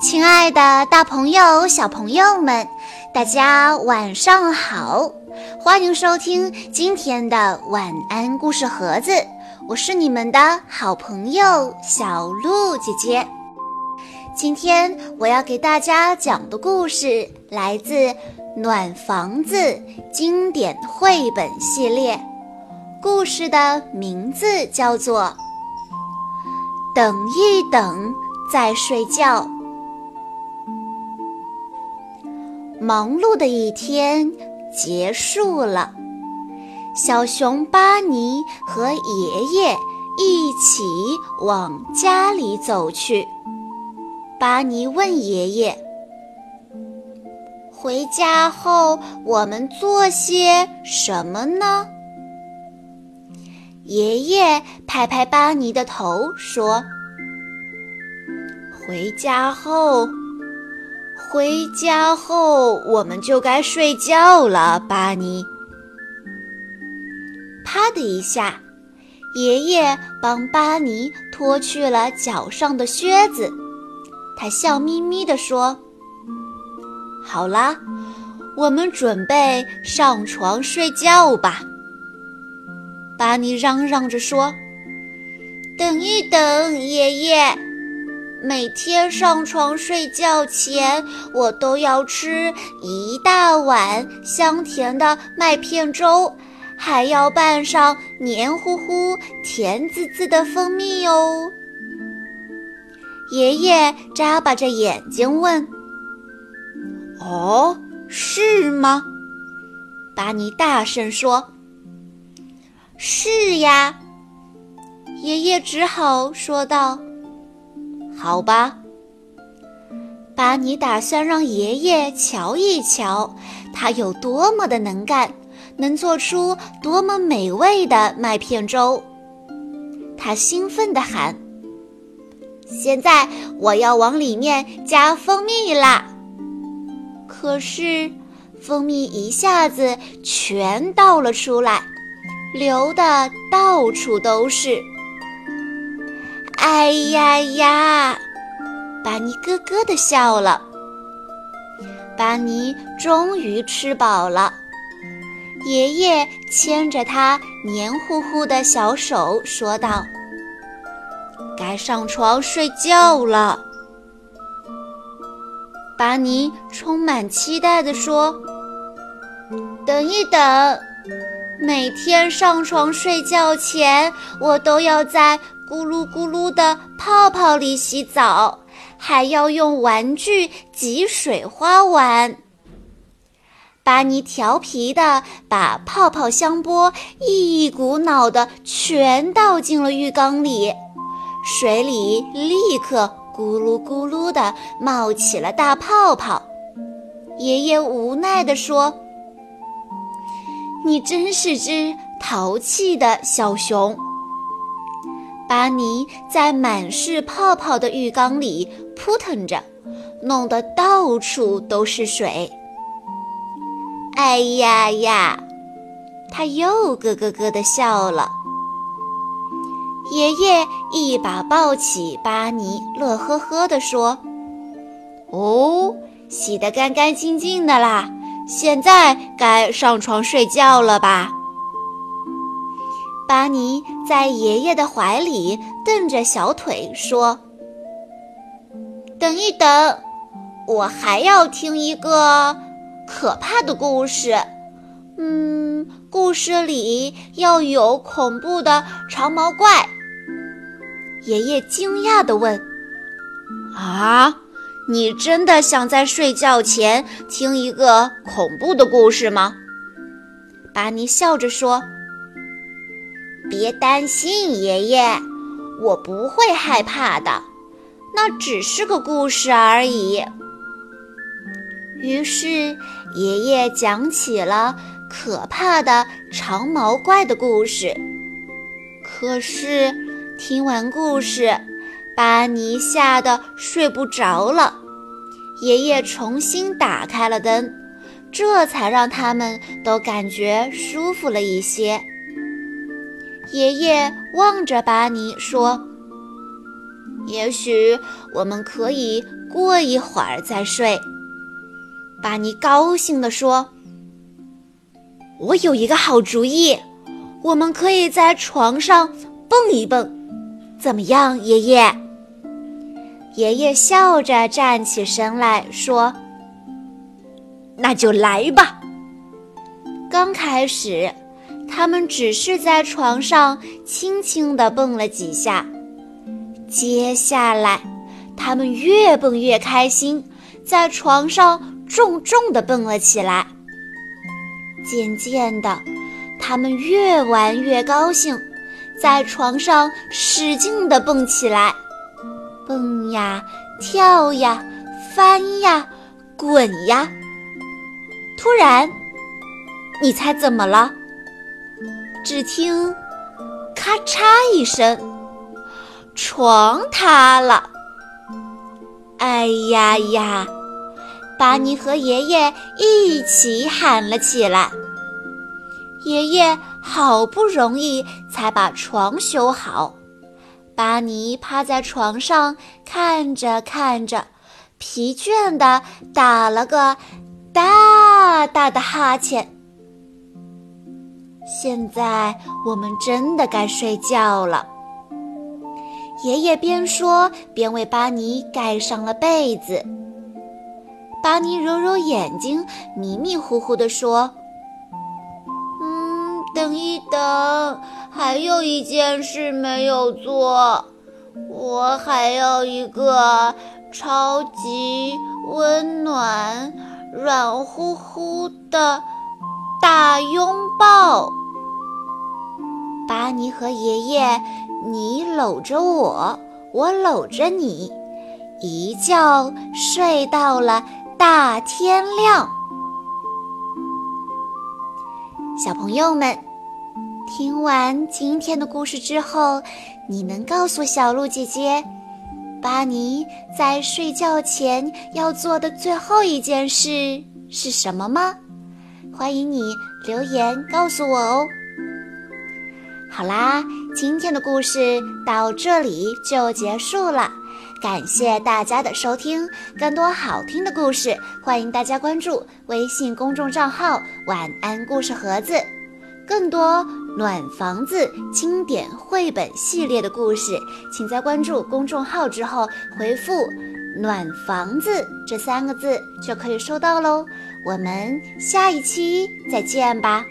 亲爱的，大朋友、小朋友们，大家晚上好！欢迎收听今天的晚安故事盒子，我是你们的好朋友小鹿姐姐。今天我要给大家讲的故事来自《暖房子》经典绘本系列，故事的名字叫做《等一等再睡觉》。忙碌的一天结束了，小熊巴尼和爷爷一起往家里走去。巴尼问爷爷：“回家后我们做些什么呢？”爷爷拍拍巴尼的头说：“回家后。”回家后，我们就该睡觉了，巴尼。啪的一下，爷爷帮巴尼脱去了脚上的靴子，他笑眯眯地说：“好啦，我们准备上床睡觉吧。”巴尼嚷嚷着说：“等一等，爷爷。”每天上床睡觉前，我都要吃一大碗香甜的麦片粥，还要拌上黏糊糊、甜滋滋的蜂蜜哦。爷爷眨巴着眼睛问：“哦，是吗？”巴尼大声说：“是呀。”爷爷只好说道。好吧，巴尼打算让爷爷瞧一瞧，他有多么的能干，能做出多么美味的麦片粥。他兴奋地喊：“现在我要往里面加蜂蜜啦！”可是，蜂蜜一下子全倒了出来，流的到处都是。哎呀呀！巴尼咯咯地笑了。巴尼终于吃饱了，爷爷牵着他黏糊糊的小手说道：“该上床睡觉了。”巴尼充满期待地说：“等一等，每天上床睡觉前，我都要在……”咕噜咕噜的泡泡里洗澡，还要用玩具挤水花玩。巴尼调皮的把泡泡香波一股脑的全倒进了浴缸里，水里立刻咕噜咕噜的冒起了大泡泡。爷爷无奈地说：“你真是只淘气的小熊。”巴尼在满是泡泡的浴缸里扑腾着，弄得到处都是水。哎呀呀，他又咯咯咯地笑了。爷爷一把抱起巴尼，乐呵呵地说：“哦，洗得干干净净的啦，现在该上床睡觉了吧？”巴尼在爷爷的怀里蹬着小腿说：“等一等，我还要听一个可怕的故事。嗯，故事里要有恐怖的长毛怪。”爷爷惊讶地问：“啊，你真的想在睡觉前听一个恐怖的故事吗？”巴尼笑着说。别担心，爷爷，我不会害怕的，那只是个故事而已。于是，爷爷讲起了可怕的长毛怪的故事。可是，听完故事，巴尼吓得睡不着了。爷爷重新打开了灯，这才让他们都感觉舒服了一些。爷爷望着巴尼说：“也许我们可以过一会儿再睡。”巴尼高兴地说：“我有一个好主意，我们可以在床上蹦一蹦，怎么样，爷爷？”爷爷笑着站起身来说：“那就来吧。”刚开始，他们只是在床上轻轻地蹦了几下。接下来，他们越蹦越开心，在床上重重地蹦了起来。渐渐的，他们越玩越高兴，在床上使劲地蹦起来。蹦呀，跳呀，翻呀，滚呀！突然，你猜怎么了？只听“咔嚓”一声，床塌了。哎呀呀！巴尼和爷爷一起喊了起来。爷爷好不容易才把床修好。巴尼趴在床上看着看着，疲倦地打了个大大的哈欠。现在我们真的该睡觉了。爷爷边说边为巴尼盖上了被子。巴尼揉揉眼睛，迷迷糊糊地说：“嗯，等一等。”还有一件事没有做，我还要一个超级温暖、软乎乎的大拥抱。巴尼和爷爷，你搂着我，我搂着你，一觉睡到了大天亮。小朋友们。听完今天的故事之后，你能告诉小鹿姐姐，巴尼在睡觉前要做的最后一件事是什么吗？欢迎你留言告诉我哦。好啦，今天的故事到这里就结束了，感谢大家的收听。更多好听的故事，欢迎大家关注微信公众账号“晚安故事盒子”。更多暖房子经典绘本系列的故事，请在关注公众号之后回复“暖房子”这三个字就可以收到喽。我们下一期再见吧。